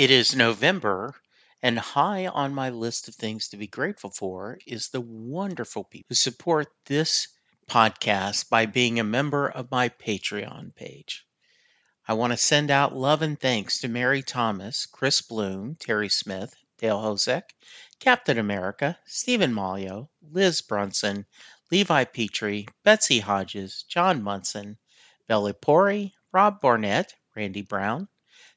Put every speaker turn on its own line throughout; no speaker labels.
It is November, and high on my list of things to be grateful for is the wonderful people who support this podcast by being a member of my Patreon page. I want to send out love and thanks to Mary Thomas, Chris Bloom, Terry Smith, Dale Hosek, Captain America, Stephen Malio, Liz Brunson, Levi Petrie, Betsy Hodges, John Munson, Bella Pori, Rob Barnett, Randy Brown,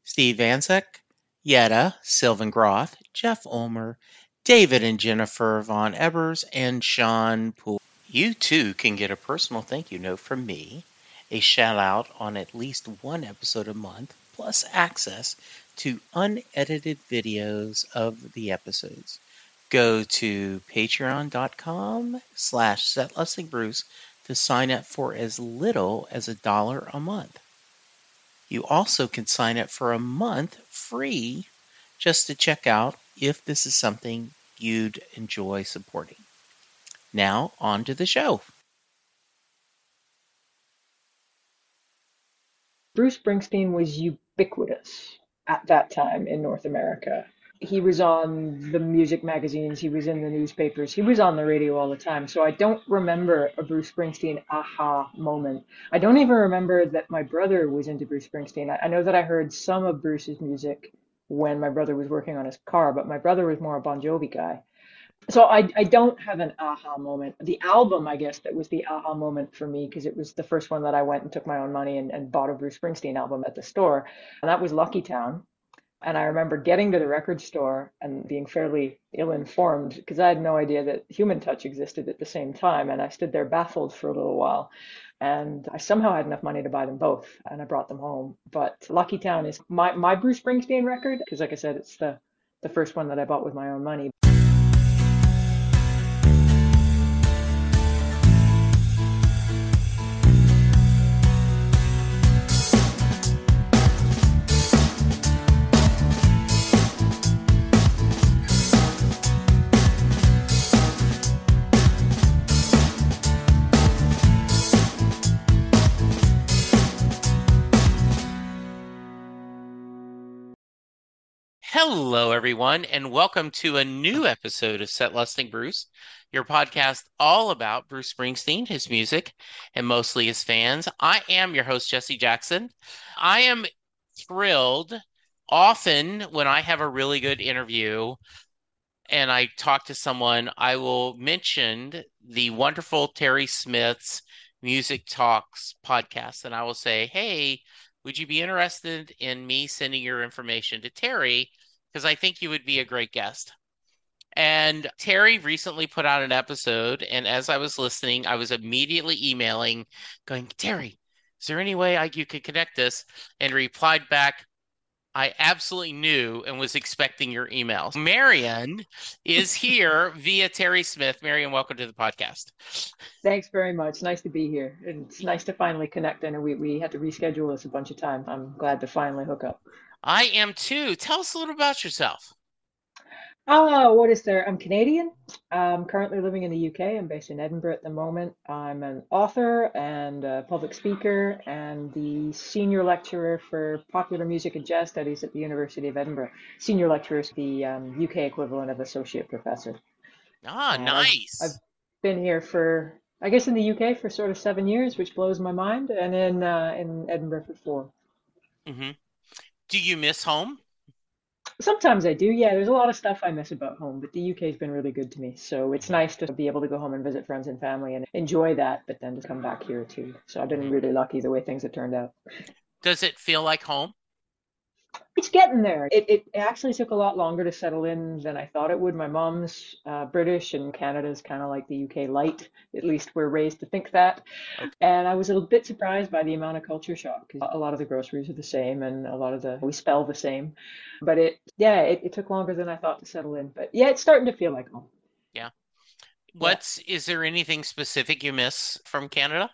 Steve Anzek, Yetta, Sylvan Groth, Jeff Ulmer, David and Jennifer Von Ebers, and Sean Poole. You too can get a personal thank you note from me, a shout out on at least one episode a month, plus access to unedited videos of the episodes. Go to patreon.com slash setlustingbruce to sign up for as little as a dollar a month. You also can sign up for a month free just to check out if this is something you'd enjoy supporting. Now, on to the show.
Bruce Springsteen was ubiquitous at that time in North America. He was on the music magazines, he was in the newspapers, he was on the radio all the time. So I don't remember a Bruce Springsteen aha moment. I don't even remember that my brother was into Bruce Springsteen. I know that I heard some of Bruce's music when my brother was working on his car, but my brother was more a Bon Jovi guy. So I, I don't have an aha moment. The album, I guess, that was the aha moment for me because it was the first one that I went and took my own money and, and bought a Bruce Springsteen album at the store. And that was Lucky Town. And I remember getting to the record store and being fairly ill informed because I had no idea that Human Touch existed at the same time. And I stood there baffled for a little while. And I somehow had enough money to buy them both and I brought them home. But Lucky Town is my, my Bruce Springsteen record because, like I said, it's the, the first one that I bought with my own money.
Hello, everyone, and welcome to a new episode of Set Lusting Bruce, your podcast all about Bruce Springsteen, his music, and mostly his fans. I am your host, Jesse Jackson. I am thrilled often when I have a really good interview and I talk to someone, I will mention the wonderful Terry Smith's Music Talks podcast, and I will say, hey, would you be interested in me sending your information to Terry? Because I think you would be a great guest. And Terry recently put out an episode, and as I was listening, I was immediately emailing, going, Terry, is there any way I, you could connect this? And replied back, I absolutely knew and was expecting your email. Marian is here via Terry Smith. Marian, welcome to the podcast.
Thanks very much. Nice to be here. It's nice to finally connect. I know we, we had to reschedule this a bunch of times. I'm glad to finally hook up.
I am too. Tell us a little about yourself.
Oh, what is there? I'm Canadian. I'm currently living in the UK. I'm based in Edinburgh at the moment. I'm an author and a public speaker and the senior lecturer for popular music and jazz studies at the University of Edinburgh. Senior lecturer is the um, UK equivalent of associate professor.
Ah, nice.
I've, I've, been here for, I guess, in the UK for sort of seven years, which blows my mind, and in uh, in Edinburgh for 4
mm-hmm. Do you miss home?
Sometimes I do. Yeah, there's a lot of stuff I miss about home, but the UK has been really good to me. So it's nice to be able to go home and visit friends and family and enjoy that, but then to come back here too. So I've been really lucky the way things have turned out.
Does it feel like home?
It's getting there. It, it actually took a lot longer to settle in than I thought it would. My mom's uh, British and Canada's kind of like the UK light. At least we're raised to think that. Okay. And I was a little bit surprised by the amount of culture shock because a lot of the groceries are the same and a lot of the, we spell the same. But it, yeah, it, it took longer than I thought to settle in. But yeah, it's starting to feel like home.
Yeah. What's, yeah. is there anything specific you miss from Canada?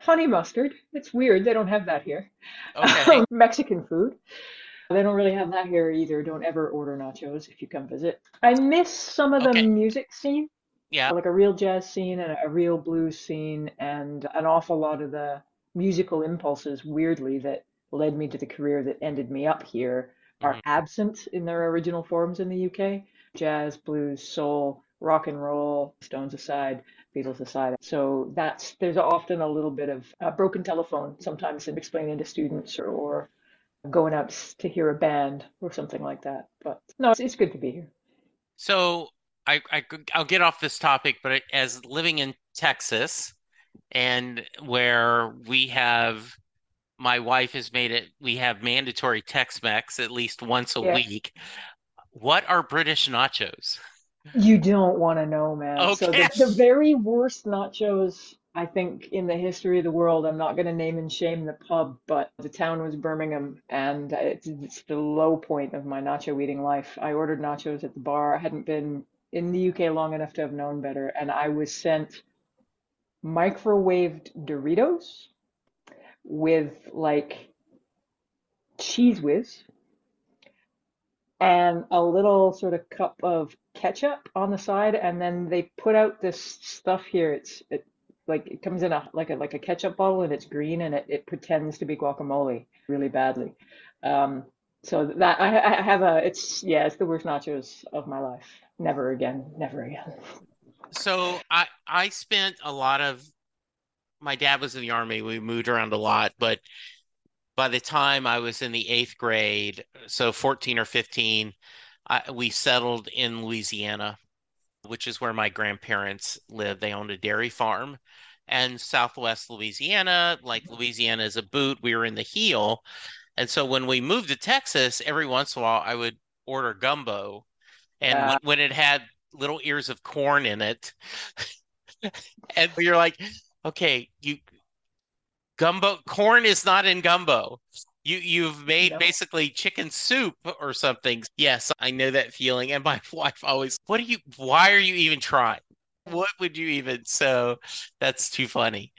Honey mustard. It's weird. They don't have that here.
Okay.
Mexican food. They don't really have that here either. Don't ever order nachos if you come visit. I miss some of the okay. music scene.
Yeah.
Like a real jazz scene and a real blues scene and an awful lot of the musical impulses, weirdly, that led me to the career that ended me up here are
Mhm.
absent in their original forms in the UK. Jazz, blues, soul, rock and roll, Stones aside, Beatles aside. So that's there's often a little bit of a broken telephone sometimes in explaining to students or, or going out to hear a band or something like that. But no, it's, it's good to be here.
So I, I I'll get off this topic, but as living in Texas and where we have my wife has made it, we have mandatory Tex-Mex at least once a week. What are British nachos?
You don't want to know, man. So
Okay.
the the very worst nachos I think in the history of the world, I'm not going to name and shame the pub, but the town was Birmingham, and it's, it's the low point of my nacho eating life. I ordered nachos at the bar. I hadn't been in the UK long enough to have known better, and I was sent microwaved Doritos with like cheese whiz and a little sort of cup of ketchup on the side, and then they put out this stuff here. It's it like it comes in a like a like a ketchup bottle and it's green and it, it pretends to be guacamole really badly. Um, so that I, I have a it's yeah it's the worst nachos of my life. Never again, never again.
So I I spent a lot of my dad was in the army. We moved around a lot, but by the time I was in the eighth grade, so 14 or 15, I, we settled in Louisiana, which is where my grandparents lived. They owned a dairy farm. And Southwest Louisiana, like Louisiana is a boot, we were in the heel. And so when we moved to Texas, every once in a while I would order gumbo. And when,
Uh,
when it had little ears of corn in it, and you're like, okay, you gumbo corn is not in gumbo. You you've made
no.
basically chicken soup or something. Yes, I know that feeling. And my wife always, what are you, why are you even trying? What would you even? So that's too funny.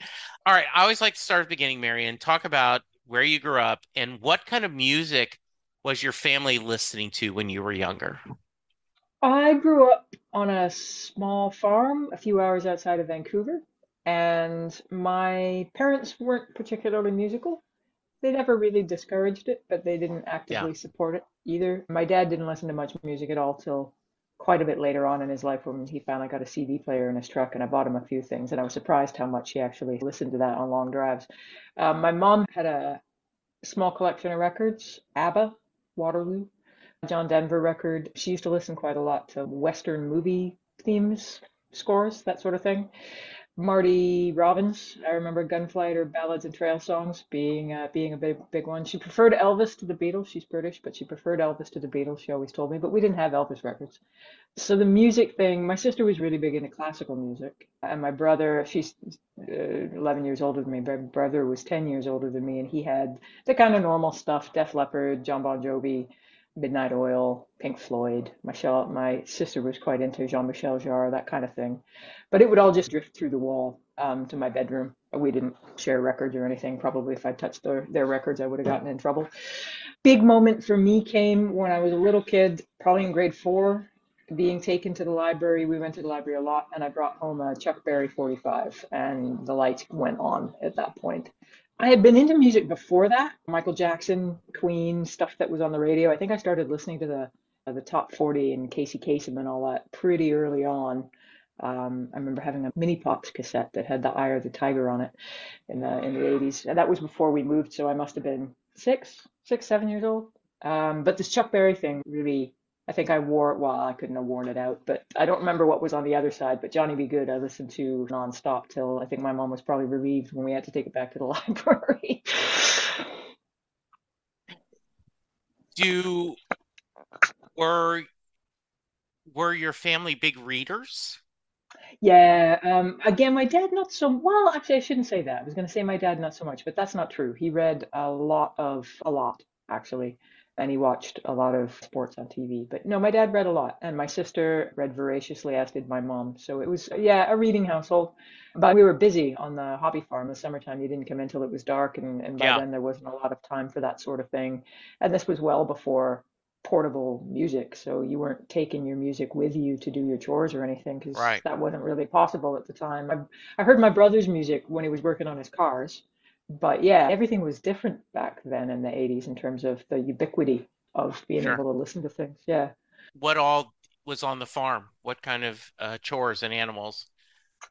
All right, I always like to start at the beginning, Marian. Talk about where you grew up and what kind of music was your family listening to when you were younger?
I grew up on a small farm a few hours outside of Vancouver, and my parents weren't particularly musical. They never really discouraged it, but they didn't
Yeah.
actively support it either. My dad didn't listen to much music at all till quite a bit later on in his life when he finally got a CD player in his truck, and I bought him a few things, and I was surprised how much he actually listened to that on long drives. Um, my mom had a small collection of records, ABBA, Waterloo, John Denver record. She used to listen quite a lot to Western movie themes, scores, that sort of thing. Marty Robbins, I remember Gunfighter Ballads and Trail Songs being uh, being a big big one. She preferred Elvis to the Beatles. She's British, but she preferred Elvis to the Beatles. She always told me, but we didn't have Elvis records. So the music thing, my sister was really big into classical music, and my brother, she's uh, 11 years older than me. My brother was 10 years older than me, and he had the kind of normal stuff: Def Leppard, John Bon Jovi, Midnight Oil, Pink Floyd. Michelle, my sister was quite into Jean-Michel Jarre, that kind of thing. But it would all just drift through the wall um, to my bedroom. We didn't share records or anything. Probably if I touched their, their records, I would have gotten in trouble. Big moment for me came when I was a little kid, probably in grade four, being taken to the library. We went to the library a lot, and I brought home a Chuck Berry 45, and the lights went on at that point. I had been into music before that, Michael Jackson, Queen, stuff that was on the radio. I think I started listening to the uh, the top 40 and Casey Kasem and all that pretty early on. Um, I remember having a mini pops cassette that had the Eye of the Tiger on it in the in the 80s. And that was before we moved, so I must have been six, six, seven years old. Um, but this Chuck Berry thing really, I think I wore it. Well, I couldn't have worn it out, but I don't remember what was on the other side. But Johnny B. Goode, I listened to nonstop till I think my mom was probably relieved when we had to take it back to the library.
Do were were your family big readers?
Yeah, um, again, my dad not so well. Actually, I shouldn't say that. I was going to say my dad not so much, but that's not true. He read a lot of a lot actually, and he watched a lot of sports on TV. But no, my dad read a lot, and my sister read voraciously, as did my mom. So it was yeah, a reading household. But we were busy on the hobby farm. In the summertime, you didn't come in till it was dark, and and by
Yeah,
then there wasn't a lot of time for that sort of thing. And this was well before portable music, so you weren't taking your music with you to do your chores or anything because
right.
that wasn't really possible at the time. I, I heard my brother's music when he was working on his cars, but yeah, everything was different back then in the 80s in terms of the ubiquity of being
Sure.
able to listen to things. Yeah.
What all was on the farm? What kind of uh, chores and animals?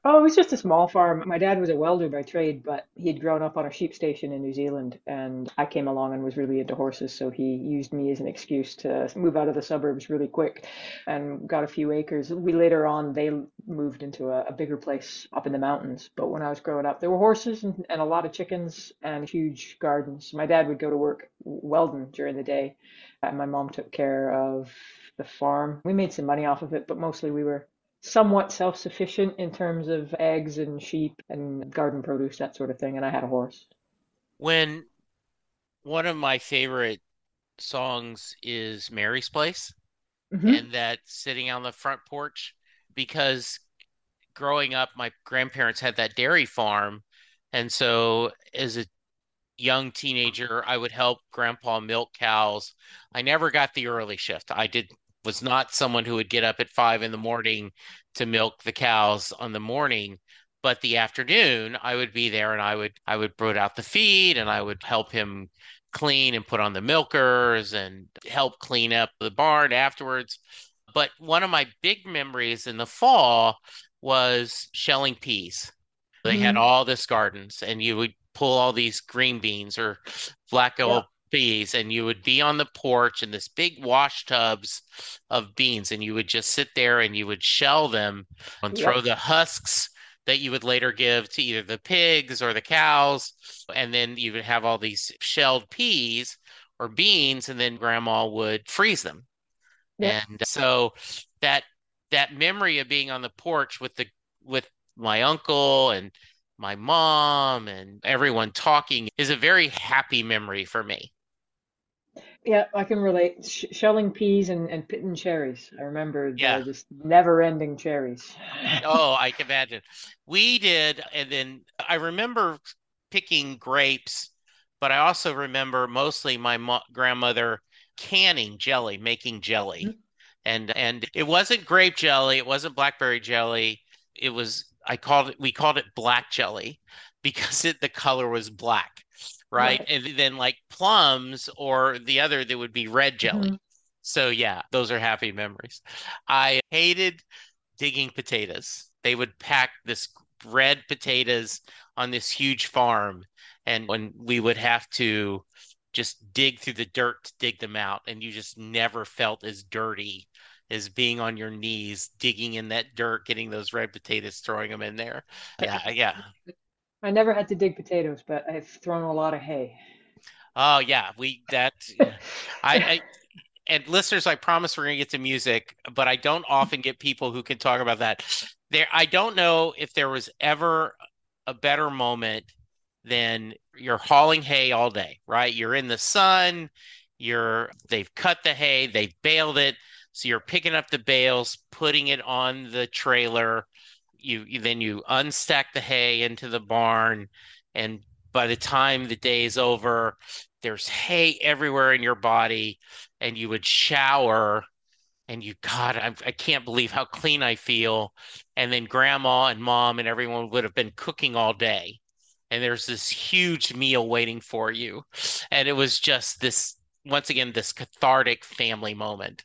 Oh, it was just a small farm. My dad was a welder by trade, but he had grown up on a sheep station in New Zealand, and I came along and was really into horses, so he used me as an excuse to move out of the suburbs really quick and got a few acres. We later on they moved into a, a bigger place up in the mountains, but when I was growing up, there were horses and, and a lot of chickens and huge gardens. My dad would go to work welding during the day, and my mom took care of the farm. We made some money off of it, but mostly we were somewhat self-sufficient in terms of eggs and sheep and garden produce, that sort of thing. And I had a horse.
When one of my favorite songs is Mary's Place,
hmm
and that sitting on the front porch, because growing up, my grandparents had that dairy farm. And so as a young teenager, I would help grandpa milk cows. I never got the early shift. I did was not someone who would get up at five in the morning to milk the cows on the morning, but the afternoon I would be there and I would I would put out the feed and I would help him clean and put on the milkers and help clean up the barn afterwards. But one of my big memories in the fall was shelling peas. They had
hmm
all this gardens, and you would pull all these green beans or black
Yeah.
Peas, and you would be on the porch in this big wash tubs of beans, and you would just sit there and you would shell them and throw
Yep.
the husks that you would later give to either the pigs or the cows. And then you would have all these shelled peas or beans, and then grandma would freeze them.
Yep.
And so that that memory of being on the porch with the with my uncle and my mom and everyone talking is a very happy memory for me.
Yeah, I can relate. Sh shelling peas and, and pitting cherries. I remember
Yeah.
just never-ending cherries.
Oh, I can imagine. We did, and then I remember picking grapes, but I also remember mostly my mo grandmother canning jelly, making jelly. Mm-hmm. And and it wasn't grape jelly, it wasn't blackberry jelly. It was I called it we called it black jelly because it the color was black, right?
Right.
And then like plums or the other that would be red jelly.
hmm
So yeah, those are happy memories. I hated digging potatoes. They would pack this red potatoes on this huge farm, and when we would have to just dig through the dirt to dig them out, and you just never felt as dirty as being on your knees digging in that dirt, getting those red potatoes, throwing them in there. Yeah, yeah.
I never had to dig potatoes, but I've thrown a lot of hay.
Oh yeah, we that. I, I and listeners, I promise we're gonna get to music, but I don't often get people who can talk about that. There, I don't know if there was ever a better moment than you're hauling hay all day, right? You're in the sun, you're they've cut the hay, they've baled it, so you're picking up the bales, putting it on the trailer. You, you then you unstack the hay into the barn, and by the time the day is over, there's hay everywhere in your body, and you would shower and you, God, I, I can't believe how clean I feel. And then grandma and mom and everyone would have been cooking all day. And there's this huge meal waiting for you. And it was just this, once again, this cathartic family moment.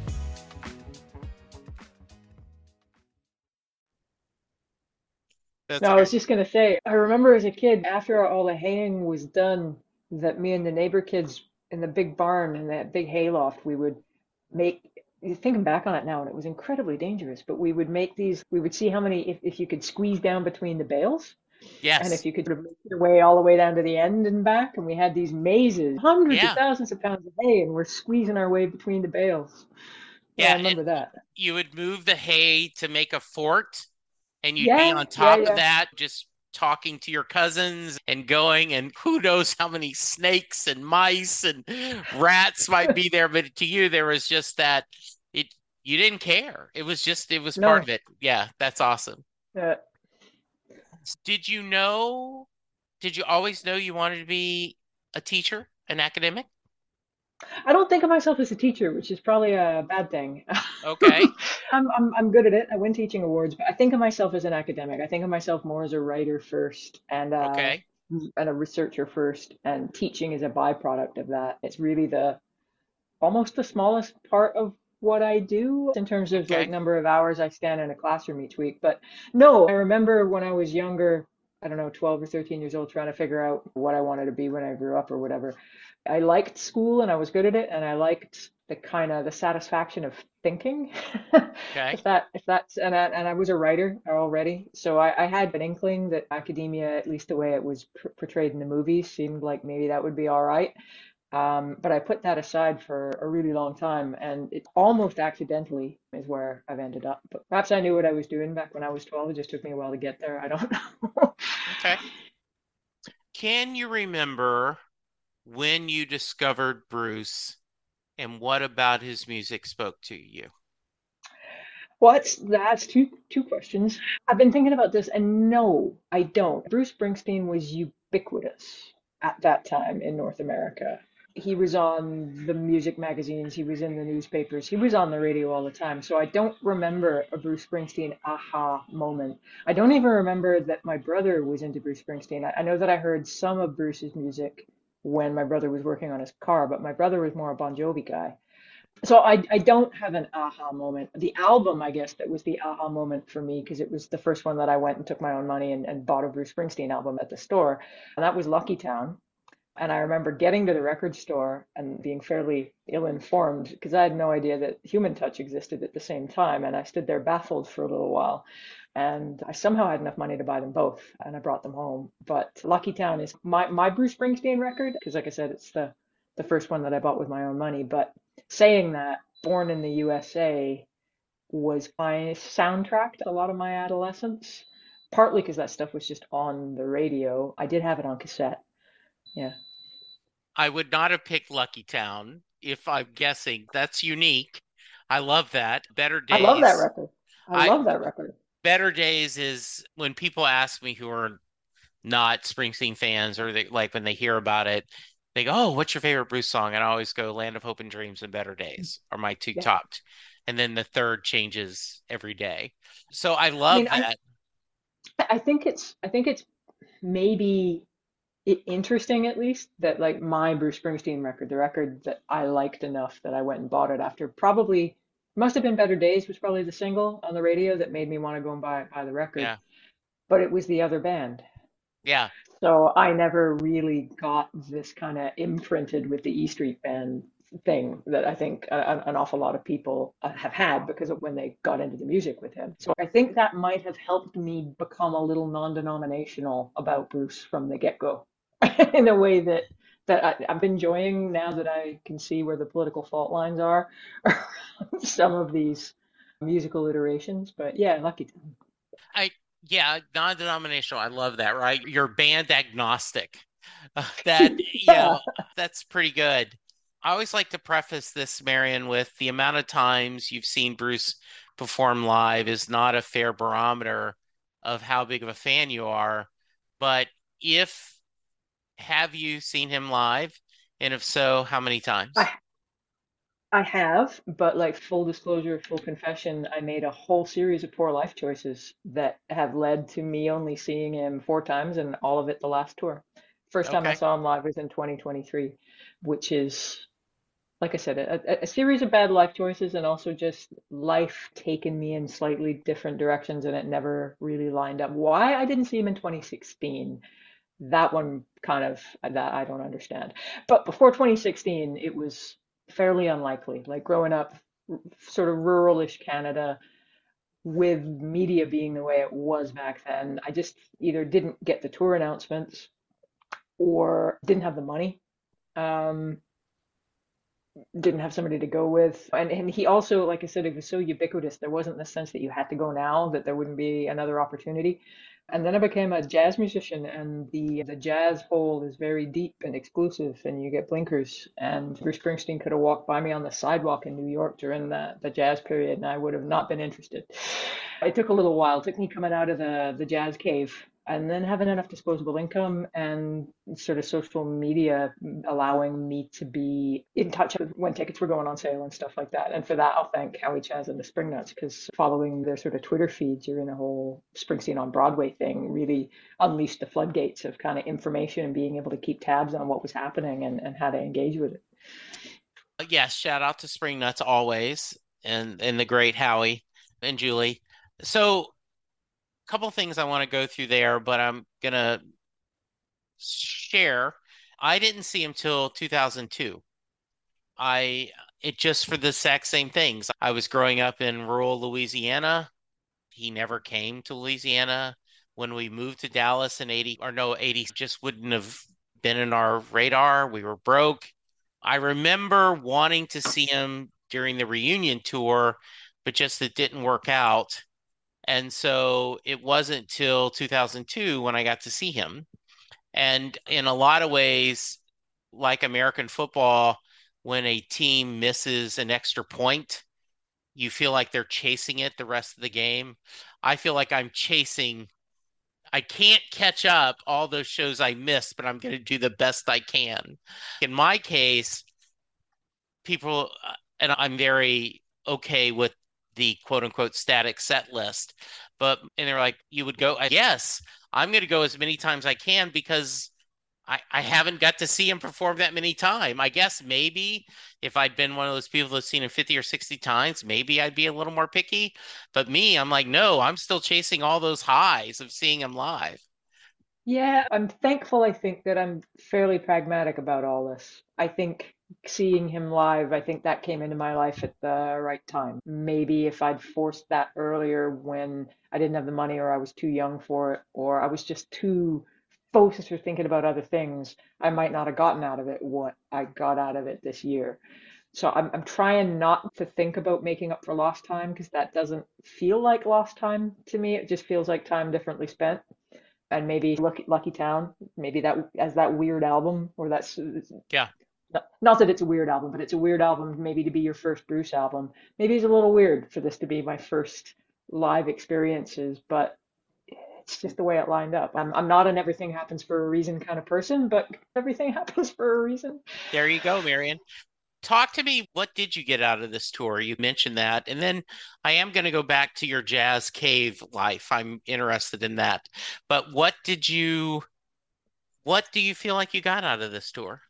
That's
No, I was just gonna say, I remember as a kid, after all the haying was done, that me and the neighbor kids in the big barn in that big hayloft, we would make, thinking back on it now, and it was incredibly dangerous, but we would make these, we would see how many, if, if you could squeeze down between the bales,
Yes.
and if you could sort of make your way all the way down to the end and back, and we had these mazes, hundreds
Yeah.
of thousands of pounds of hay, and we're squeezing our way between the bales. Yeah,
Yeah,
I remember that.
you would move the hay to make a fort and you'd
Yeah,
be on top
yeah.
of that just talking to your cousins and going and who knows how many snakes and mice and rats might be there but to you there was just that it you didn't care. It was just it was part of it. Yeah that's awesome.
Uh,
did you know did you always know you wanted to be a teacher an academic
I don't think of myself as a teacher, which is probably a bad thing.
okay
I'm, I'm I'm good at it. I win teaching awards, but I think of myself as an academic. I think of myself more as a writer first and uh,
okay
and a researcher first, and teaching is a byproduct of that. It's really the almost the smallest part of what I do in terms of
Okay.
like number of hours I stand in a classroom each week. But no, I remember when I was younger, I don't know, 12 or 13 years old, trying to figure out what I wanted to be when I grew up or whatever. I liked school and I was good at it, and I liked the kind of the satisfaction of thinking.
Okay.
If that if that's and I, and I was a writer already, so I, I had an inkling that academia, at least the way it was pr portrayed in the movies, seemed like maybe that would be all right. Um, but I put that aside for a really long time, and it almost accidentally is where I've ended up. But perhaps I knew what I was doing back when I was 12. It just took me a while to get there. I don't know.
Okay. Can you remember when you discovered Bruce and what about his music spoke to you?
What's that's two two questions. I've been thinking about this, and no, I don't. Bruce Springsteen was ubiquitous at that time in North America. He was on the music magazines, he was in the newspapers, he was on the radio all the time. So I don't remember a Bruce Springsteen aha moment. I don't even remember that my brother was into Bruce Springsteen. I, I know that I heard some of Bruce's music when my brother was working on his car, but my brother was more a Bon Jovi guy. So I, I don't have an aha moment. The album, I guess, that was the aha moment for me because it was the first one that I went and took my own money and, and bought a Bruce Springsteen album at the store. And that was Lucky Town. And I remember getting to the record store and being fairly ill-informed because I had no idea that Human Touch existed at the same time. And I stood there baffled for a little while. And I somehow had enough money to buy them both, and I brought them home. But Lucky Town is my, my Bruce Springsteen record because, like I said, it's the the first one that I bought with my own money. But saying that, Born in the USA was my soundtrack to a lot of my adolescence, partly because that stuff was just on the radio. I did have it on cassette. Yeah.
I would not have picked Lucky Town if I'm guessing. That's unique. I love that. Better Days.
I love that record. I,
I-
love that record.
Better Days is when people ask me who are not Springsteen fans or they like when they hear about it, they go, "Oh, what's your favorite Bruce song?" And I always go, "Land of Hope and Dreams" and Better Days are my two
Yeah.
topped. And then the third changes every day. So I love
mean, I-
that.
I think it's I think it's maybe i- interesting at least that like my Bruce Springsteen record, the record that I liked enough that I went and bought it after probably must have been Better Days was probably the single on the radio that made me want to go and buy buy the record.
Yeah.
But it was the other band.
Yeah.
So I never really got this kind of imprinted with the E Street Band thing that I think a, an awful lot of people uh, have had because of when they got into the music with him. So I think that might have helped me become a little non-denominational about Bruce from the get-go in a way that that I, I'm enjoying now that I can see where the political fault lines are some of these musical iterations. But yeah, Lucky I
Yeah, non-denominational. I love that, right? You're band agnostic. Uh, that, yeah, know, that's pretty good. I always like to preface this, Marian, with the amount of times you've seen Bruce perform live is not a fair barometer of how big of a fan you are. But if have you seen him live? And if so, how many times?
I I have, but like full disclosure, full confession, I made a whole series of poor life choices that have led to me only seeing him four times and all of it the last tour. First time I saw him live was in 2023, which is, like I said, a, a series of bad life choices and also just life taking me in slightly different directions and it never really lined up. Why I didn't see him in 2016 that one kind of that I don't understand. But before 2016, it was fairly unlikely. Like growing up, sort of ruralish Canada, with media being the way it was back then, I just either didn't get the tour announcements or didn't have the money. Um, didn't have somebody to go with. And and he also, like I said, it was so ubiquitous. There wasn't the sense that you had to go now, that there wouldn't be another opportunity. And then I became a jazz musician, and the the jazz hole is very deep and exclusive, and you get blinkers. And Bruce Springsteen could have walked by me on the sidewalk in New York during the the jazz period, and I would have not been interested. It took a little while. It took me coming out of the the jazz cave and then having enough disposable income and sort of social media allowing me to be in touch with when tickets were going on sale and stuff like that. And for that, I'll thank Howie Chaz and the Spring Nuts because following their sort of Twitter feed during the whole Springsteen on Broadway thing really unleashed the floodgates of kind of information and being able to keep tabs on what was happening and, and how to engage with it.
Uh, Yes, shout out to Spring Nuts always and and the great Howie and Julie. So, couple things I want to go through there, but I'm gonna share. I didn't see him till 2002. I it just for the exact same things. I was growing up in rural Louisiana. He never came to Louisiana. When we moved to Dallas in 80 or no, 80 just wouldn't have been in our radar. We were broke. I remember wanting to see him during the reunion tour, but just it didn't work out. And so it wasn't till 2002 when I got to see him. And in a lot of ways, like American football, when a team misses an extra point, you feel like they're chasing it the rest of the game. I feel like I'm chasing, I can't catch up all those shows I missed, but I'm going to do the best I can. In my case, people, uh, and I'm very okay with the quote unquote static set list, but, and they're like, you would go, yes, I'm going to go as many times I can because I, I haven't got to see him perform that many times. I guess maybe if I'd been one of those people that's seen him 50 or 60 times, maybe I'd be a little more picky. But me, I'm like, no, I'm still chasing all those highs of seeing him live.
Yeah, I'm thankful, I think, that I'm fairly pragmatic about all this. I think seeing him live, I think that came into my life at the right time. Maybe if I'd forced that earlier when I didn't have the money or I was too young for it or I was just too focused or thinking about other things, I might not have gotten out of it what I got out of it this year. So I'm I'm trying not to think about making up for lost time because that doesn't feel like lost time to me. It just feels like time differently spent and maybe Lucky, Lucky Town, maybe that as that weird album, or that's
Yeah.
Not, that it's a weird album, but it's a weird album maybe to be your first Bruce album. Maybe it's a little weird for this to be my first live experiences, but it's just the way it lined up. I'm I'm not an everything happens for a reason kind of person, but everything happens for a reason.
There you go, Marian. Talk to me. What did you get out of this tour? You mentioned that. And then I am going to go back to your jazz cave life. I'm interested in that. But what did you, what do you feel like you got out of this tour?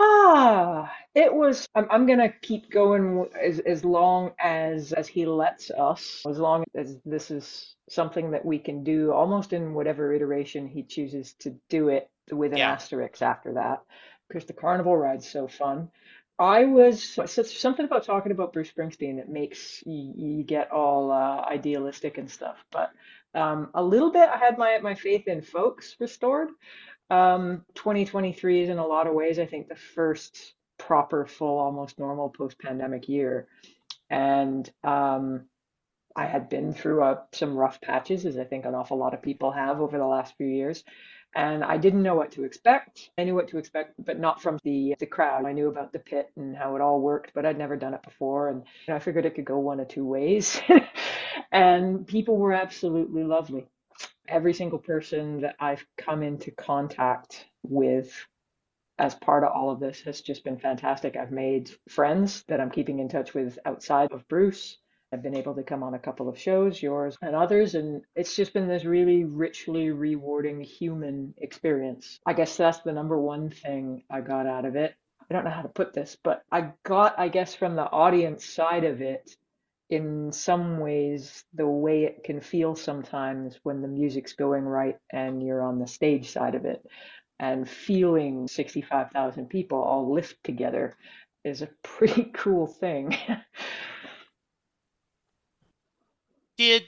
Ah, it was. I'm, I'm gonna keep going as as long as as he lets us, as long as this is something that we can do, almost in whatever iteration he chooses to do it, with an
Yeah.
asterisk after that, because the carnival ride's so fun. I was something about talking about Bruce Springsteen that makes you, you get all uh, idealistic and stuff, but um, a little bit. I had my my faith in folks restored. Um, 2023 is in a lot of ways, I think, the first proper, full, almost normal post-pandemic year. And um, I had been through uh, some rough patches, as I think an awful lot of people have over the last few years. and I didn't know what to expect. I knew what to expect, but not from the the crowd. I knew about the pit and how it all worked, but I'd never done it before, and you know, I figured it could go one of two ways. and people were absolutely lovely. Every single person that I've come into contact with as part of all of this has just been fantastic. I've made friends that I'm keeping in touch with outside of Bruce. I've been able to come on a couple of shows, yours and others, and it's just been this really richly rewarding human experience. I guess that's the number one thing I got out of it. I don't know how to put this, but I got, I guess, from the audience side of it, in some ways, the way it can feel sometimes when the music's going right and you're on the stage side of it. And feeling 65,000 people all lift together is a pretty cool thing.
Did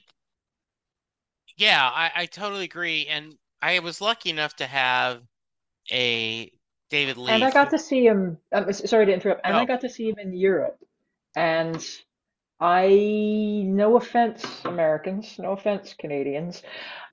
yeah, I, I totally agree. And I was lucky enough to have a David Lee.
And I got to see him, um, sorry to interrupt, and I got to see him in Europe. And I, no offense, Americans, no offense, Canadians.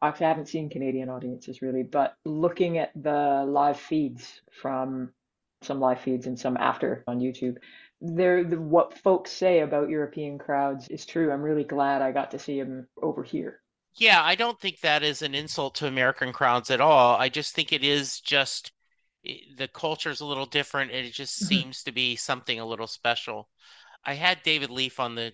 Actually, I haven't seen Canadian audiences really, but looking at the live feeds from some live feeds and some after on YouTube, there, the, what folks say about European crowds is true. I'm really glad I got to see him over here.
yeah, I don't think that is an insult to American crowds at all. I just think it is just the culture is a little different and it just
Mhm.
seems to be something a little special. I had David Leaf on the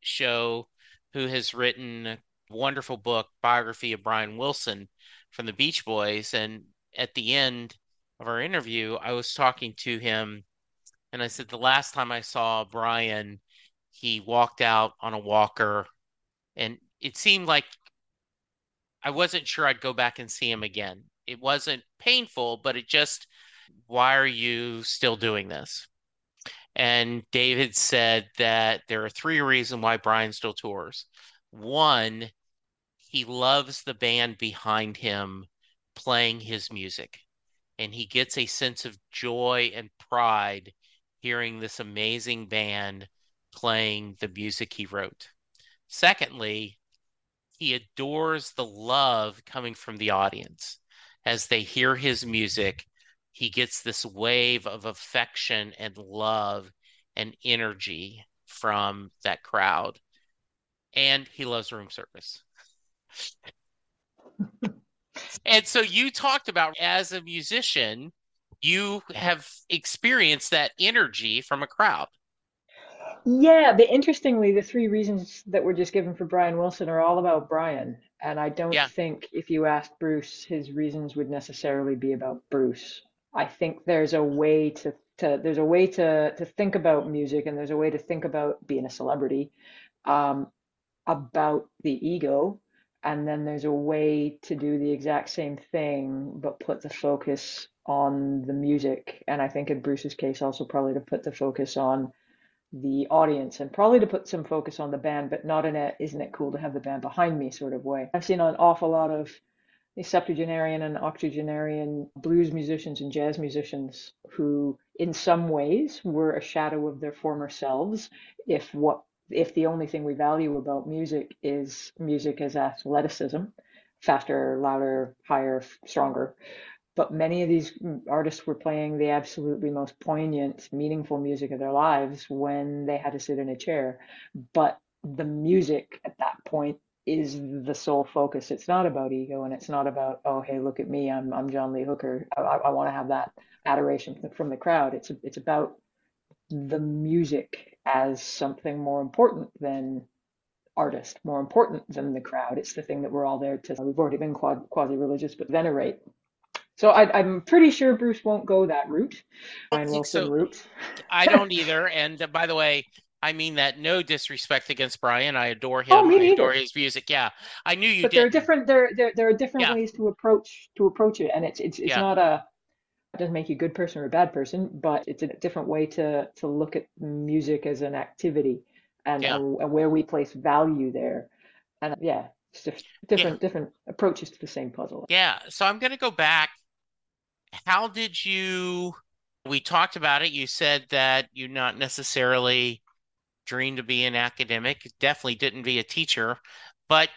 show who has written a wonderful book, biography of Brian Wilson from the Beach Boys. And at the end of our interview, I was talking to him and I said, the last time I saw Brian, he walked out on a walker and it seemed like I wasn't sure I'd go back and see him again. It wasn't painful, but it just, why are you still doing this? And David said that there are three reasons why Brian still tours. One, he loves the band behind him playing his music, and he gets a sense of joy and pride hearing this amazing band playing the music he wrote. Secondly, he adores the love coming from the audience. As they hear his music, he gets this wave of affection and love and energy from that crowd. And he loves room service. And so you talked about as a musician, you have experienced that energy from a crowd.
Yeah, but interestingly, the three reasons that were just given for Brian Wilson are all about Brian. And I don't
Yeah,
think if you asked Bruce, his reasons would necessarily be about Bruce. I think there's a way to, to there's a way to to think about music and there's a way to think about being a celebrity, um, about the ego. And then there's a way to do the exact same thing, but put the focus on the music. And I think in Bruce's case, also probably to put the focus on the audience and probably to put some focus on the band, but not in a isn't it cool to have the band behind me sort of way. I've seen an awful lot of the septuagenarian and octogenarian blues musicians and jazz musicians who, in some ways, were a shadow of their former selves. If what if the only thing we value about music is music as athleticism, faster, louder, higher, stronger, but many of these artists were playing the absolutely most poignant, meaningful music of their lives when they had to sit in a chair. But the music at that point is the sole focus. It's not about ego and it's not about, oh, hey, look at me, I'm I'm John Lee Hooker. I, I want to have that adoration from the crowd. It's it's about the music as something more important than artist, more important than the crowd. It's the thing that we're all there to, we've already been quasi religious, but venerate. So I, I'm pretty sure Bruce won't go that route,
I don't
Brian
think
Wilson
so.
route.
I don't either. And by the way, I mean that no disrespect against Brian. I adore him.
Oh,
him.
me
I adore his music. Yeah, I knew you
But there are different there there there are different
Yeah,
ways to approach to approach it, and it's it's it's
yeah,
not a it doesn't make you a good person or a bad person, but it's a different way to to look at music as an activity and
yeah,
and, and where we place value there. And yeah, it's just
yeah,
different different approaches to the same puzzle.
yeah. So I'm going to go back. How did you, we talked about it. You said that you're not necessarily dreamed to be an academic, definitely didn't be a teacher, but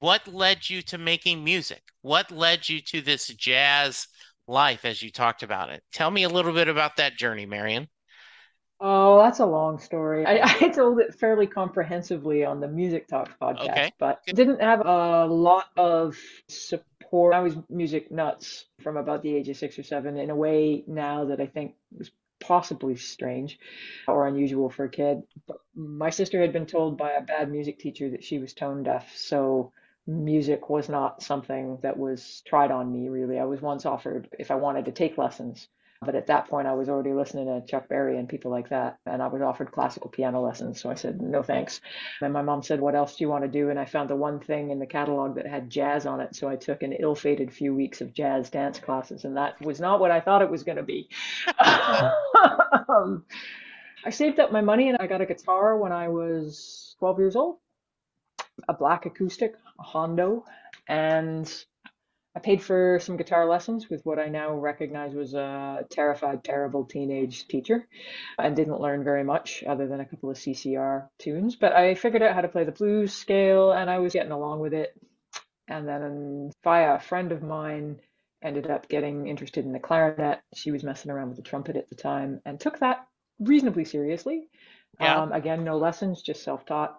what led you to making music? What led you to this jazz life as you talked about it? Tell me a little bit about that journey, Marian.
Oh, that's a long story. I, I told it fairly comprehensively on the Music Talk podcast,
Okay.
but didn't have a lot of support. I was music nuts from about the age of six or seven in a way now that I think was possibly strange or unusual for a kid. But my sister had been told by a bad music teacher that she was tone deaf, so music was not something that was tried on me really. I was once offered if I wanted to take lessons. But at that point, I was already listening to Chuck Berry and people like that. And I was offered classical piano lessons. So I said, no thanks. And my mom said, what else do you want to do? And I found the one thing in the catalog that had jazz on it. So I took an ill fated few weeks of jazz dance classes. And that was not what I thought it was going to be. um, I saved up my money and I got a guitar when I was 12 years old, a black acoustic, a Hondo. And I paid for some guitar lessons with what I now recognize was a terrified, terrible teenage teacher and didn't learn very much other than a couple of CCR tunes. But I figured out how to play the blues scale and I was getting along with it. And then via a friend of mine, ended up getting interested in the clarinet. She was messing around with the trumpet at the time and took that reasonably seriously.
Yeah.
Um, again, no lessons, just self-taught.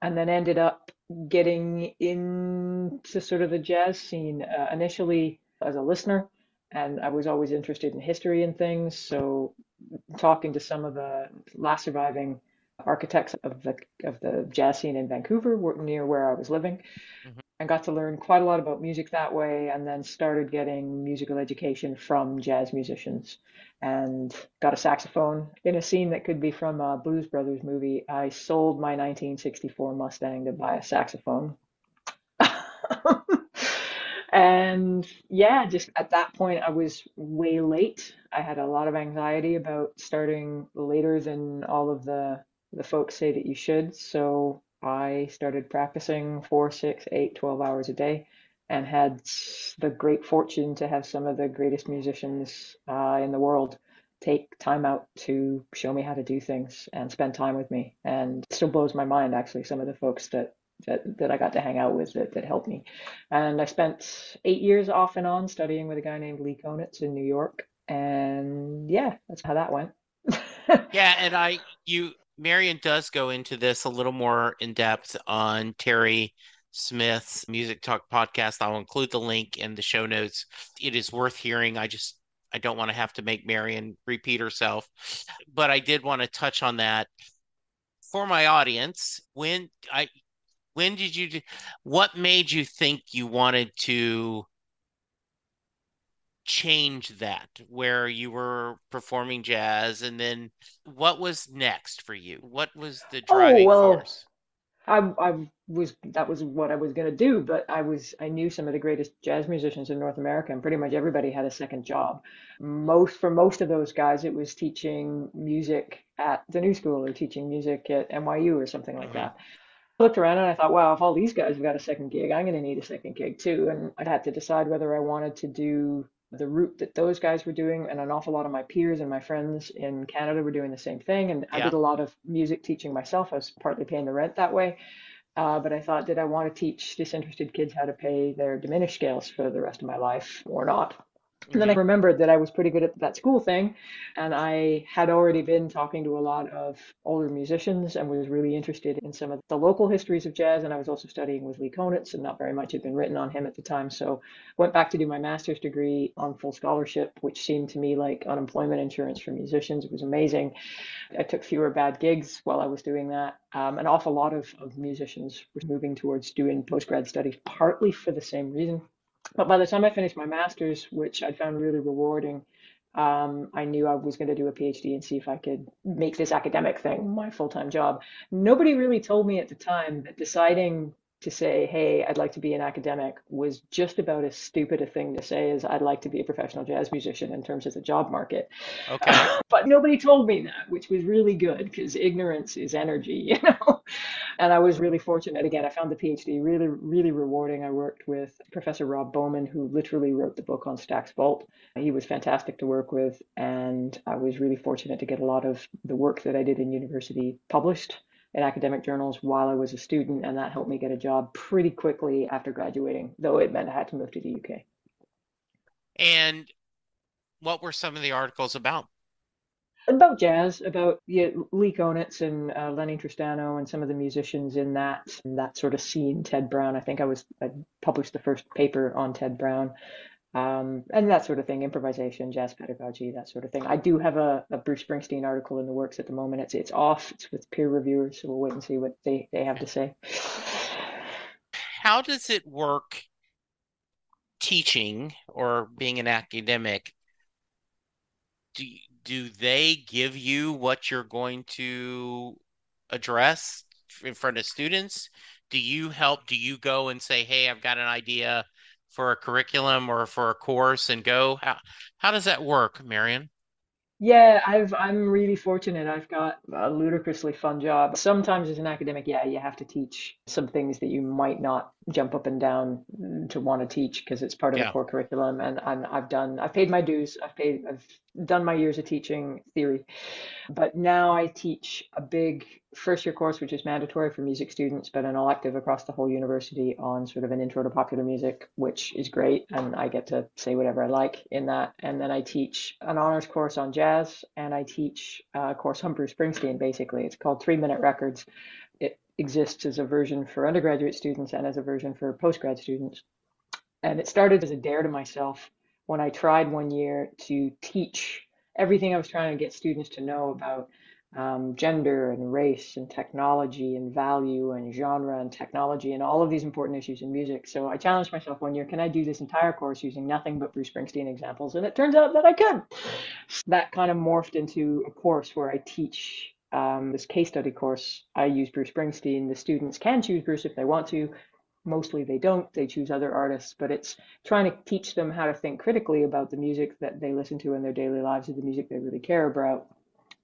And then ended up getting into sort of the jazz scene uh, initially as a listener, and I was always interested in history and things. So, talking to some of the last surviving architects of the of the jazz scene in Vancouver, near where I was living,
Mhm.
And got to learn quite a lot about music that way. And then started getting musical education from jazz musicians, and got a saxophone in a scene that could be from a Blues Brothers movie. I sold my 1964 Mustang to buy a saxophone. And yeah, just at that point, I was way late. I had a lot of anxiety about starting later than all of the the folks say that you should. So I started practicing four, six, eight, 12 hours a day and had the great fortune to have some of the greatest musicians uh, in the world take time out to show me how to do things and spend time with me. And still blows my mind, actually, some of the folks that that, that I got to hang out with that, that helped me. And I spent eight years off and on studying with a guy named Lee Konitz in New York. And yeah, that's how that went.
Yeah, and I you Marian does go into this a little more in depth on Terry Smith's Music Talk podcast. I'll include the link in the show notes. It is worth hearing. I just I don't want to have to make Marian repeat herself, but I did want to touch on that for my audience. When I when did you what made you think you wanted to change that where you were performing jazz and then what was next for you? What was the
Oh,
driving
well,
force?
I I was that was what I was gonna do, but I was I knew some of the greatest jazz musicians in North America, and pretty much everybody had a second job. Most for most of those guys, it was teaching music at the New School or teaching music at NYU or something like
hmm
that. I looked around and I thought, wow, if all these guys have got a second gig, I'm going to need a second gig too. And I had to decide whether I wanted to do the route that those guys were doing. And an awful lot of my peers and my friends in Canada were doing the same thing. And I did a lot of music teaching myself. I was partly paying the rent that way. Uh, but I thought, did I want to teach disinterested kids how to pay their diminished scales for the rest of my life or not? And then I
hmm
remembered that I was pretty good at that school thing, and I had already been talking to a lot of older musicians and was really interested in some of the local histories of jazz. And I was also studying with Lee Konitz, and not very much had been written on him at the time. So went back to do my master's degree on full scholarship, which seemed to me like unemployment insurance for musicians. It was amazing. I took fewer bad gigs while I was doing that. Um, an awful lot of, of musicians were moving towards doing postgrad studies, partly for the same reason. But by the time I finished my master's, which I found really rewarding, um, I knew I was going to do a PhD and see if I could make this academic thing my full-time job. Nobody really told me at the time that deciding to say, hey, I'd like to be an academic was just about as stupid a thing to say as I'd like to be a professional jazz musician in terms of the job market.
Okay.
But nobody told me that, which was really good because ignorance is energy, you know? And I was really fortunate. Again, I found the PhD really, really rewarding. I worked with Professor Rob Bowman, who literally wrote the book on Stax Vault. He was fantastic to work with, and I was really fortunate to get a lot of the work that I did in university published in academic journals while I was a student, and that helped me get a job pretty quickly after graduating, though it meant I had to move to the UK.
And what were some of the articles about?
About jazz, about yeah, Lee Konitz and uh, Lennie Tristano and some of the musicians in that that sort of scene. Ted Brown, I think I was I published the first paper on Ted Brown, um, and that sort of thing, improvisation, jazz pedagogy, that sort of thing. I do have a, a Bruce Springsteen article in the works at the moment. It's it's off. It's with peer reviewers, so we'll wait and see what they they have to say.
How does it work teaching or being an academic? Do do they give you what you're going to address in front of students? Do you help? Do you go and say, "Hey, I've got an idea for a curriculum or for a course," and go? How how does that work, Marian?
Yeah, I've I'm really fortunate. I've got a ludicrously fun job. Sometimes as an academic, yeah, you have to teach some things that you might not jump up and down mm, to want to teach because it's part of the core curriculum. And I'm, I've done, I've paid my dues. I've paid, I've done my years of teaching theory. But now I teach a big first year course, which is mandatory for music students, but an elective across the whole university on sort of an intro to popular music, which is great. And I get to say whatever I like in that. And then I teach an honors course on jazz and I teach a course on Bruce Springsteen, basically. It's called Three Minute Records. Exists as a version for undergraduate students and as a version for postgrad students. And it started as a dare to myself when I tried one year to teach everything I was trying to get students to know about um, gender and race and technology and value and genre and technology and all of these important issues in music. So I challenged myself one year, can I do this entire course using nothing but Bruce Springsteen examples? And it turns out that I could. That kind of morphed into a course where I teach um, this case study course. I use Bruce Springsteen. The students can choose Bruce if they want to. Mostly they don't, they choose other artists, but it's trying to teach them how to think critically about the music that they listen to in their daily lives or the music they really care about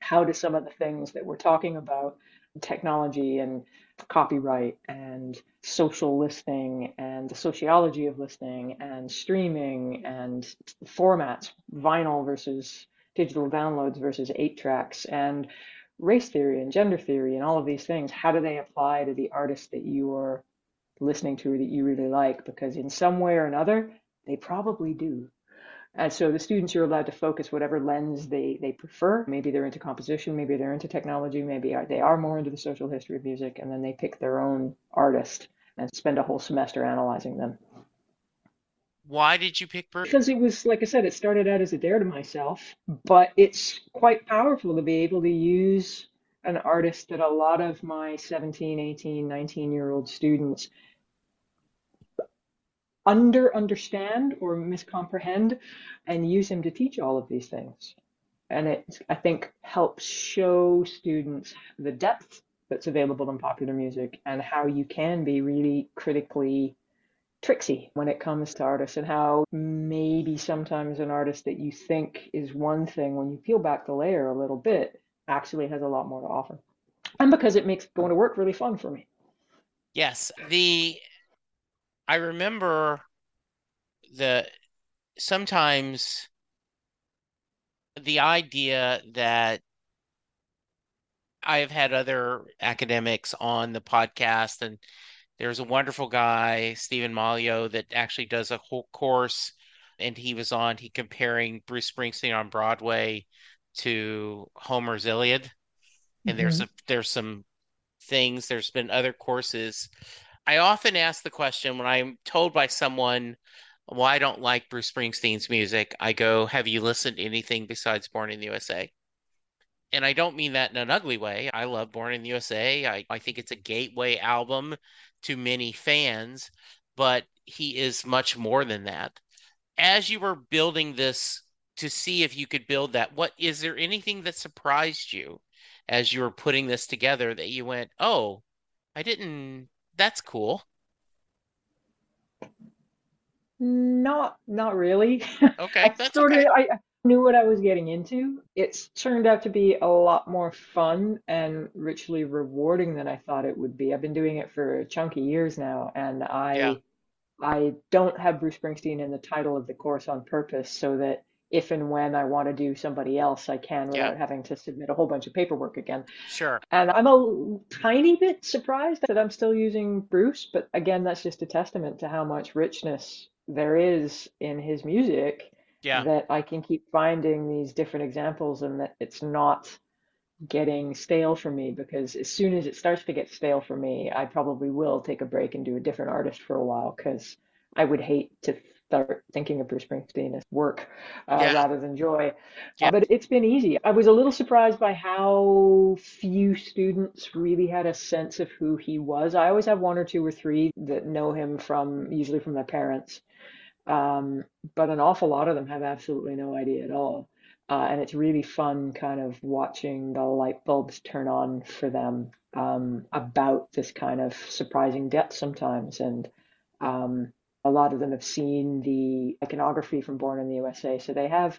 how do some of the things that we're talking about, technology and copyright and social listening and the sociology of listening and streaming and formats, vinyl versus digital downloads versus eight tracks and race theory and gender theory and all of these things, how do they apply to the artists that you are listening to or that you really like? Because in some way or another, they probably do. And so the students are allowed to focus whatever lens they, they prefer. Maybe they're into composition, maybe they're into technology, maybe they are more into the social history of music, and then they pick their own artist and spend a whole semester analyzing them.
Why did you pick?
Because it was, like I said, it started out as a dare to myself, but it's quite powerful to be able to use an artist that a lot of my 17, 18, 19 year old students under understand or miscomprehend and use him to teach all of these things. And it, I think, helps show students the depth that's available in popular music and how you can be really critically tricksy when it comes to artists and how maybe sometimes an artist that you think is one thing when you peel back the layer a little bit actually has a lot more to offer. And because it makes going to work really fun for me.
Yes, the I remember the sometimes the idea that I have had other academics on the podcast, and there's a wonderful guy, Stephen Malio, that actually does a whole course, and he was on he comparing Bruce Springsteen on Broadway to Homer's Iliad, and there's
Mm-hmm.
a there's some things, there's been other courses. I often ask the question when I'm told by someone, well, I don't like Bruce Springsteen's music, I go, have you listened to anything besides Born in the USA? And I don't mean that in an ugly way. I love Born in the USA. I, I think it's a gateway album to many fans, but he is much more than that. As you were building this to see if you could build that, what is there anything that surprised you as you were putting this together that you went, oh, I didn't, that's cool.
Not not really.
Okay,
I
that's
sort of
okay.
I I knew what I was getting into. It's turned out to be a lot more fun and richly rewarding than I thought it would be. I've been doing it for chunky years now, and
Yeah,
I I don't have Bruce Springsteen in the title of the course on purpose so that if and when I want to do somebody else, I can
Yeah.
without having to submit a whole bunch of paperwork again.
Sure.
And I'm a tiny bit surprised that I'm still using Bruce, but again, that's just a testament to how much richness there is in his music
Yeah.
that I can keep finding these different examples and that it's not getting stale for me because as soon as it starts to get stale for me, I probably will take a break and do a different artist for a while because I would hate to start thinking of Bruce Springsteen as work uh,
Yeah.
rather than joy.
Yeah.
Uh, but it's been easy. I was a little surprised by how few students really had a sense of who he was. I always have one or two or three that know him from usually from their parents. Um, but an awful lot of them have absolutely no idea at all. Uh, and it's really fun kind of watching the light bulbs turn on for them um, about this kind of surprising depth sometimes. And um, a lot of them have seen the iconography from Born in the USA. So they have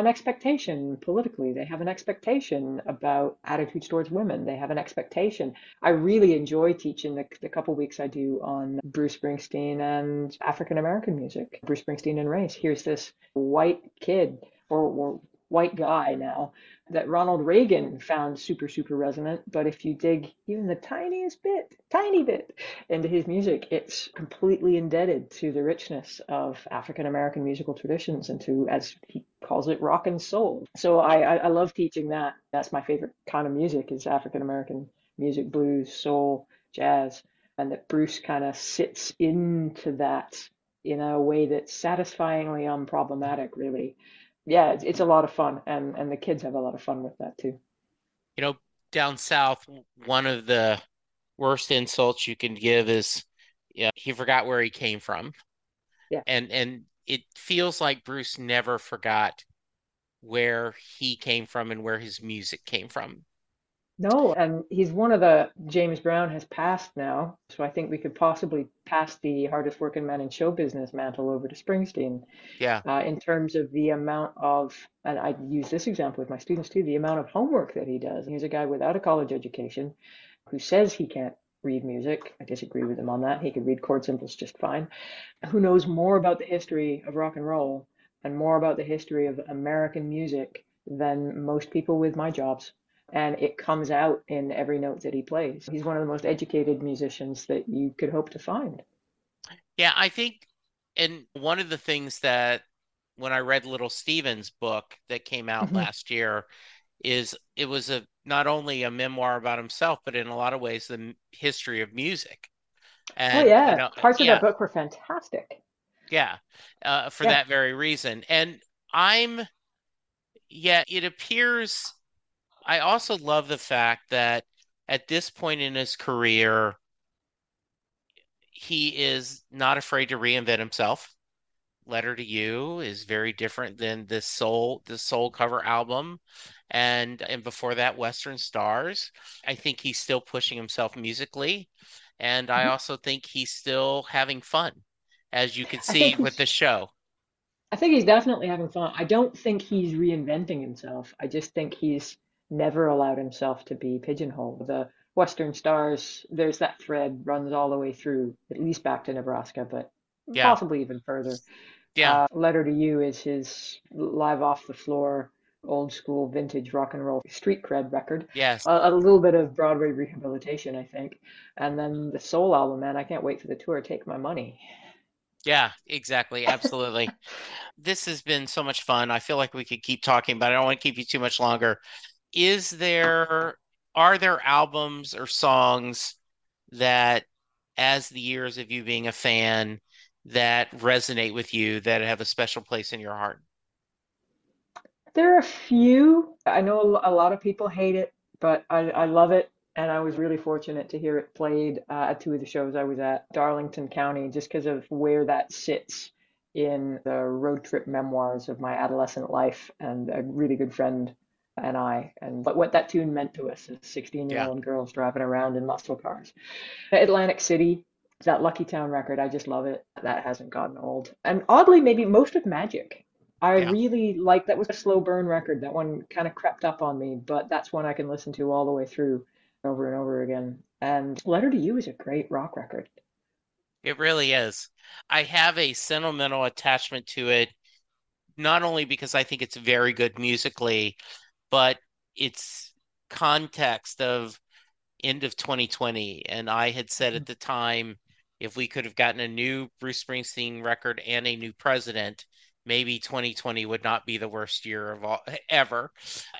an expectation politically, they have an expectation about attitudes towards women, they have an expectation. I really enjoy teaching the, the couple weeks I do on Bruce Springsteen and African American music, Bruce Springsteen and race. Here's this white kid or, or white guy now that Ronald Reagan found super, super resonant. But if you dig even the tiniest bit, tiny bit into his music, it's completely indebted to the richness of African American musical traditions and to, as he calls it, rock and soul. So I, I, I love teaching that. That's my favorite kind of music is African American music, blues, soul, jazz, and that Bruce kind of sits into that in a way that's satisfyingly unproblematic, really yeah, it's, it's a lot of fun, and and the kids have a lot of fun with that too.
You know, down south, one of the worst insults you can give is, yeah, he forgot where he came from.
Yeah.
And and it feels like Bruce never forgot where he came from and where his music came from.
No, and he's one of the James Brown has passed now, so I think we could possibly pass the hardest working man in show business mantle over to Springsteen.
Yeah.
Uh, in terms of the amount of, and I use this example with my students too, the amount of homework that he does. He's a guy without a college education who says he can't read music. I disagree with him on that. He could read chord symbols just fine. Who knows more about the history of rock and roll and more about the history of American music than most people with my jobs and it comes out in every note that he plays. He's one of the most educated musicians that you could hope to find.
Yeah, I think, and one of the things that when I read Little Steven's book that came out
Mhm.
last year is it was a not only a memoir about himself, but in a lot of ways the history of music.
Oh yeah,
you know,
parts of that book were fantastic.
yeah, uh, for
Yeah.
that very reason. And I'm, yeah, it appears. I also love the fact that at this point in his career, he is not afraid to reinvent himself. Letter to You is very different than this soul the soul cover album and and before that Western Stars. I think he's still pushing himself musically and I
Mhm.
also think he's still having fun as you can see with the show.
I think he's definitely having fun. I don't think he's reinventing himself. I just think he's never allowed himself to be pigeonholed. The Western Stars, there's that thread runs all the way through, at least back to Nebraska, but
Yeah.
possibly even further.
Yeah.
Uh, Letter to You is his live off the floor, old school vintage rock and roll street cred record.
Yes.
A, a little bit of Broadway rehabilitation, I think. And then the Soul album, man, I can't wait for the tour. Take my money.
Yeah, exactly. Absolutely. This has been so much fun. I feel like we could keep talking, but I don't want to keep you too much longer. Is there, are there albums or songs that, as the years of you being a fan, that resonate with you, that have a special place in your heart?
There are a few. I know a lot of people hate it, but I, I love it. And I was really fortunate to hear it played uh, at two of the shows I was at, Darlington County, just because of where that sits in the road trip memoirs of my adolescent life and a really good friend and I, and what, what that tune meant to us as 16 year
Yeah.
old girls driving around in muscle cars. Atlantic City, that Lucky Town record, I just love it. That hasn't gotten old. And oddly, maybe most of Magic. I
Yeah.
really like that was a slow burn record. That one kind of crept up on me, but that's one I can listen to all the way through over and over again. And Letter to You is a great rock record.
It really is. I have a sentimental attachment to it, not only because I think it's very good musically, but it's context of end of 2020. And I had said at the time, if we could have gotten a new Bruce Springsteen record and a new president, maybe 2020 would not be the worst year of all ever.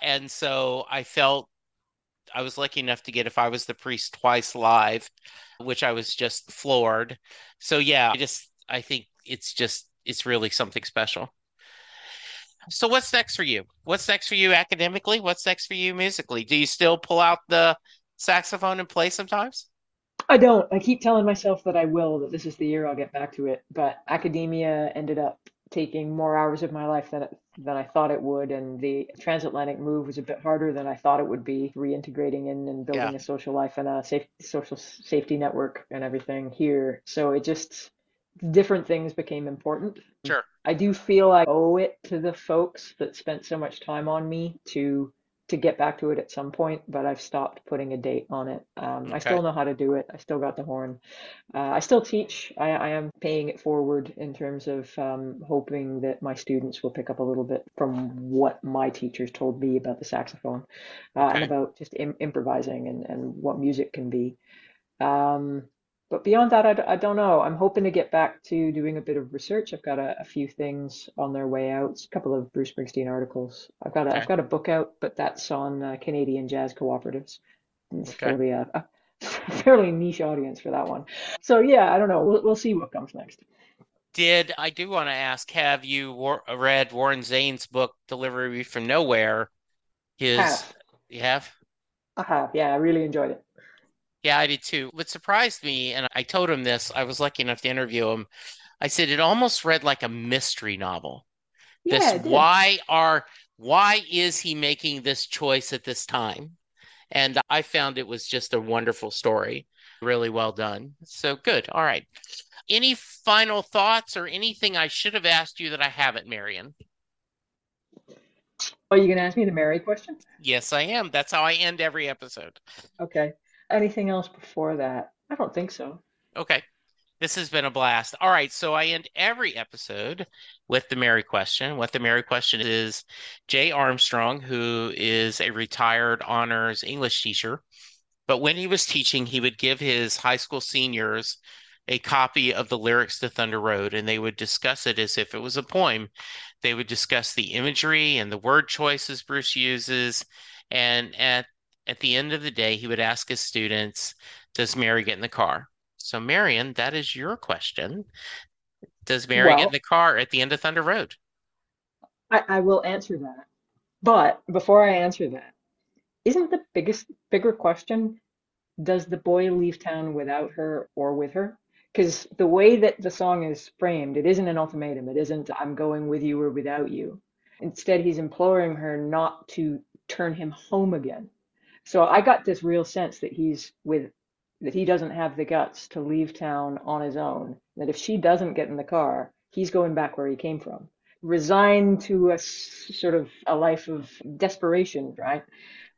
And so I felt I was lucky enough to get if I was the priest twice live, which I was just floored. So yeah, I just I think it's just it's really something special. So what's next for you? What's next for you academically? What's next for you musically? Do you still pull out the saxophone and play sometimes?
I don't. I keep telling myself that I will, that this is the year I'll get back to it. But academia ended up taking more hours of my life than it, than I thought it would, and the transatlantic move was a bit harder than I thought it would be. Reintegrating in and building
Yeah.
a social life and a safe social safety network and everything here. So it just different things became important.
Sure.
I do feel I owe it to the folks that spent so much time on me to to get back to it at some point, but I've stopped putting a date on it. Um, I still know how to do it. I still got the horn. Uh, I still teach. I, I am paying it forward in terms of um, hoping that my students will pick up a little bit from what my teachers told me about the saxophone uh, and about just im improvising and, and what music can be. Um, but beyond that, I, I, don't know. I'm hoping to get back to doing a bit of research. I've got a, a few things on their way out, a couple of Bruce Springsteen articles. I've got a,
Okay.
I've got a book out, but that's on uh, Canadian jazz cooperatives. It's
Okay.
fairly a, a fairly niche audience for that one. So yeah, I don't know. We'll, we'll see what comes next.
Did I do want to ask, have you war read Warren Zanes' book, Deliver Me from Nowhere? His,
Have.
you have?
I have. Yeah, I really enjoyed it.
Yeah, I did too. What surprised me, and I told him this, I was lucky enough to interview him. I said it almost read like a mystery novel. This
Yeah, did.
why are why is he making this choice at this time? And I found it was just a wonderful story. Really well done. So good. All right. Any final thoughts or anything I should have asked you that I haven't, Marian?
Are you gonna ask me the Mary question?
Yes, I am. That's how I end every episode.
Okay. Anything else before that? I don't think so.
Okay. This has been a blast. All right, so I end every episode with the Mary question. What the Mary question is Jay Armstrong, who is a retired honors English teacher, but when he was teaching, he would give his high school seniors a copy of the lyrics to Thunder Road, and they would discuss it as if it was a poem. They would discuss the imagery and the word choices Bruce uses, and at at the end of the day, he would ask his students, "Does Mary get in the car?" So, Marian, that is your question. Does Mary get in the car at the end of Thunder Road?
I, I will answer that. But before I answer that, isn't the biggest, bigger question, does the boy leave town without her or with her? Because the way that the song is framed, it isn't an ultimatum. It isn't, I'm going with you or without you. Instead, he's imploring her not to turn him home again. So I got this real sense that he's with, that he doesn't have the guts to leave town on his own. That if she doesn't get in the car, he's going back where he came from resigned to a sort of a life of desperation, right?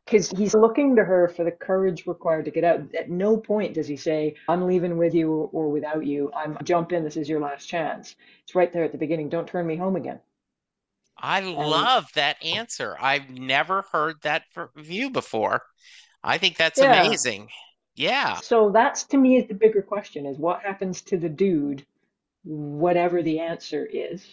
Because he's looking to her for the courage required to get out. At no point does he say, I'm leaving with you or without you. I'm jump in, this is your last chance. It's right there at the beginning. Don't turn me home again.
I
And
love that answer. I've never heard that view before. I think that's
yeah.
amazing. Yeah.
So that's to me is the bigger question is what happens to the dude, whatever the answer is.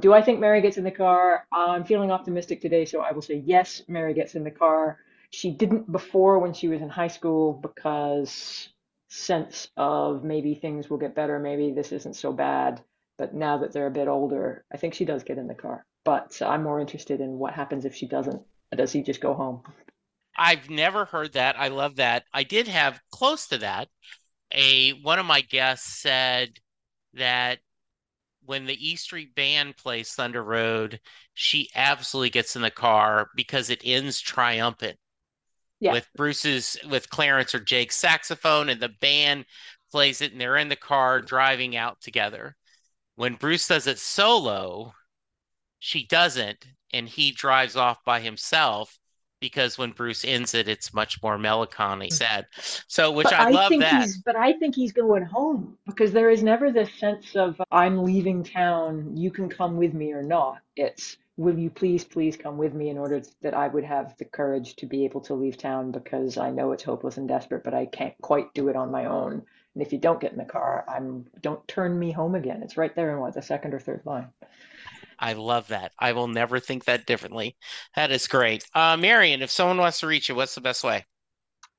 Do I think Mary gets in the car? I'm feeling optimistic today, so I will say yes, Mary gets in the car. She didn't before when she was in high school because sense of maybe things will get better, maybe this isn't so bad. But now that they're a bit older, I think she does get in the car. But I'm more interested in what happens if she doesn't. Does he just go home?
I've never heard that. I love that. I did have close to that. A one of my guests said that when the E Street Band plays Thunder Road, she absolutely gets in the car because it ends triumphant
Yeah.
with Bruce's with Clarence or Jake's saxophone and the band plays it and they're in the car driving out together. When Bruce does it solo, she doesn't and he drives off by himself because when Bruce ends it, it's much more melancholy, sad. So, which
But
I love that.
but I think he's going home because there is never this sense of I'm leaving town, you can come with me or not. It's will you please, please come with me in order that I would have the courage to be able to leave town because I know it's hopeless and desperate, but I can't quite do it on my own. And if you don't get in the car, I'm don't turn me home again. It's right there in what the second or third line.
I love that. I will never think that differently. That is great. Uh, Marian, if someone wants to reach you, what's the best way?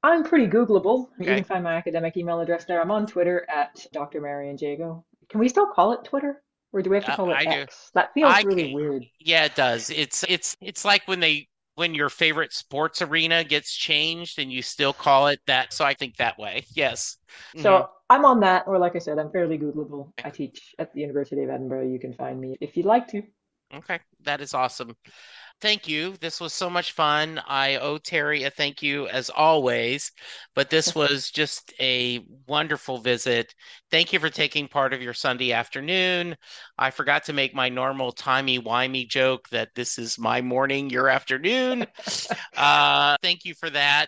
I'm pretty Googleable. You can find my academic email address there. I'm on Twitter at Dr. Marian Jago. Can we still call it Twitter? Or do we have to
Uh,
call it
I do.
X? That feels
I
really
can-
weird.
Yeah, it does. It's it's it's like when they when your favorite sports arena gets changed and you still call it that. So I think that way. Yes.
So
Mhm.
I'm on that, or like I said, I'm fairly Googleable. I teach at the University of Edinburgh. You can find me if you'd like to.
Okay, that is awesome. Thank you. This was so much fun. I owe Terry a thank you as always, but this was just a wonderful visit. Thank you for taking part of your Sunday afternoon. I forgot to make my normal timey-wimey joke that this is my morning, your afternoon. Uh, thank you for that.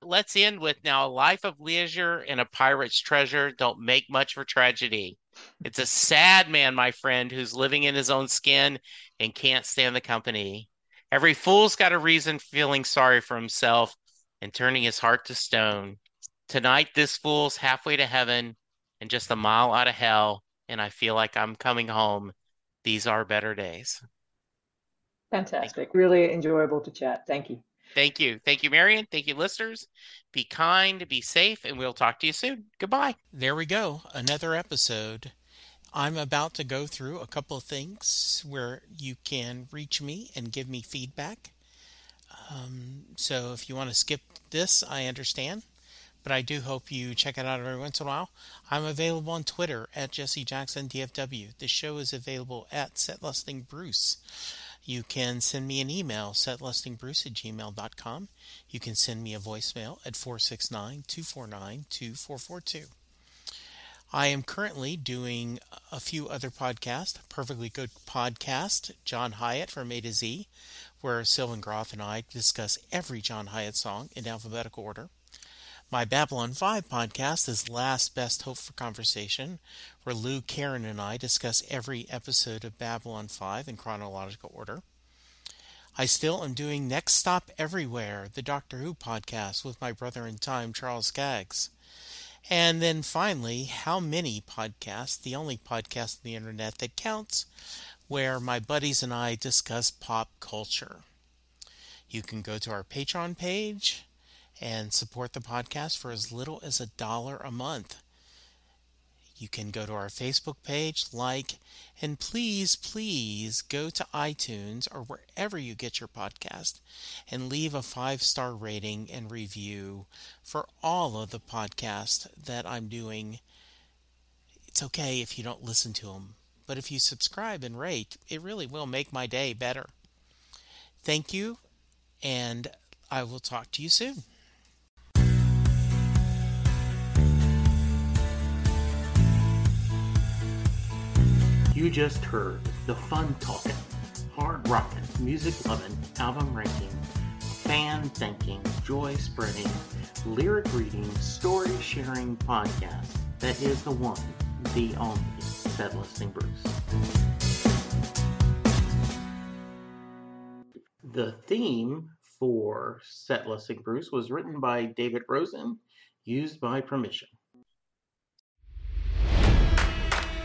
Let's end with now a life of leisure and a pirate's treasure don't make much for tragedy. It's a sad man, my friend, who's living in his own skin and can't stand the company. Every fool's got a reason for feeling sorry for himself and turning his heart to stone. Tonight, this fool's halfway to heaven and just a mile out of hell, and I feel like I'm coming home. These are better days.
Fantastic. Really enjoyable to chat. Thank you.
Thank you. Thank you, Marian. Thank you, listeners. Be kind, be safe, and we'll talk to you soon. Goodbye. There we go. Another episode. I'm about to go through a couple of things where you can reach me and give me feedback. Um, so if you want to skip this, I understand. But I do hope you check it out every once in a while. I'm available on Twitter at Jesse Jackson DFW. The show is available at SetLustingBruce. You can send me an email, setlustingbruce at gmail.com. You can send me a voicemail at 469 249 2442. I am currently doing a few other podcasts. Perfectly Good Podcast, John Hiatt from A to Z, where Sylvan Groff and I discuss every John Hiatt song in alphabetical order. My Babylon 5 podcast is Last Best Hope for Conversation, where Lou, Karen, and I discuss every episode of Babylon 5 in chronological order. I still am doing Next Stop Everywhere, the Doctor Who podcast with my brother in time, Charles Skaggs. And then finally, How Many Podcasts, the only podcast on the internet that counts, where my buddies and I discuss pop culture. You can go to our Patreon page and support the podcast for as little as a dollar a month. You can go to our Facebook page, like, and please, please go to iTunes or wherever you get your podcast and leave a five star rating and review for all of the podcasts that I'm doing. It's okay if you don't listen to them, but if you subscribe and rate, it really will make my day better. Thank you, and I will talk to you soon. You just heard the fun talking, hard rocking, music loving, album ranking, fan thinking, joy spreading, lyric reading, story sharing podcast that is the one, the only Set Lusting Bruce. The theme for Set Lusting Bruce was written by David Rosen, used by permission.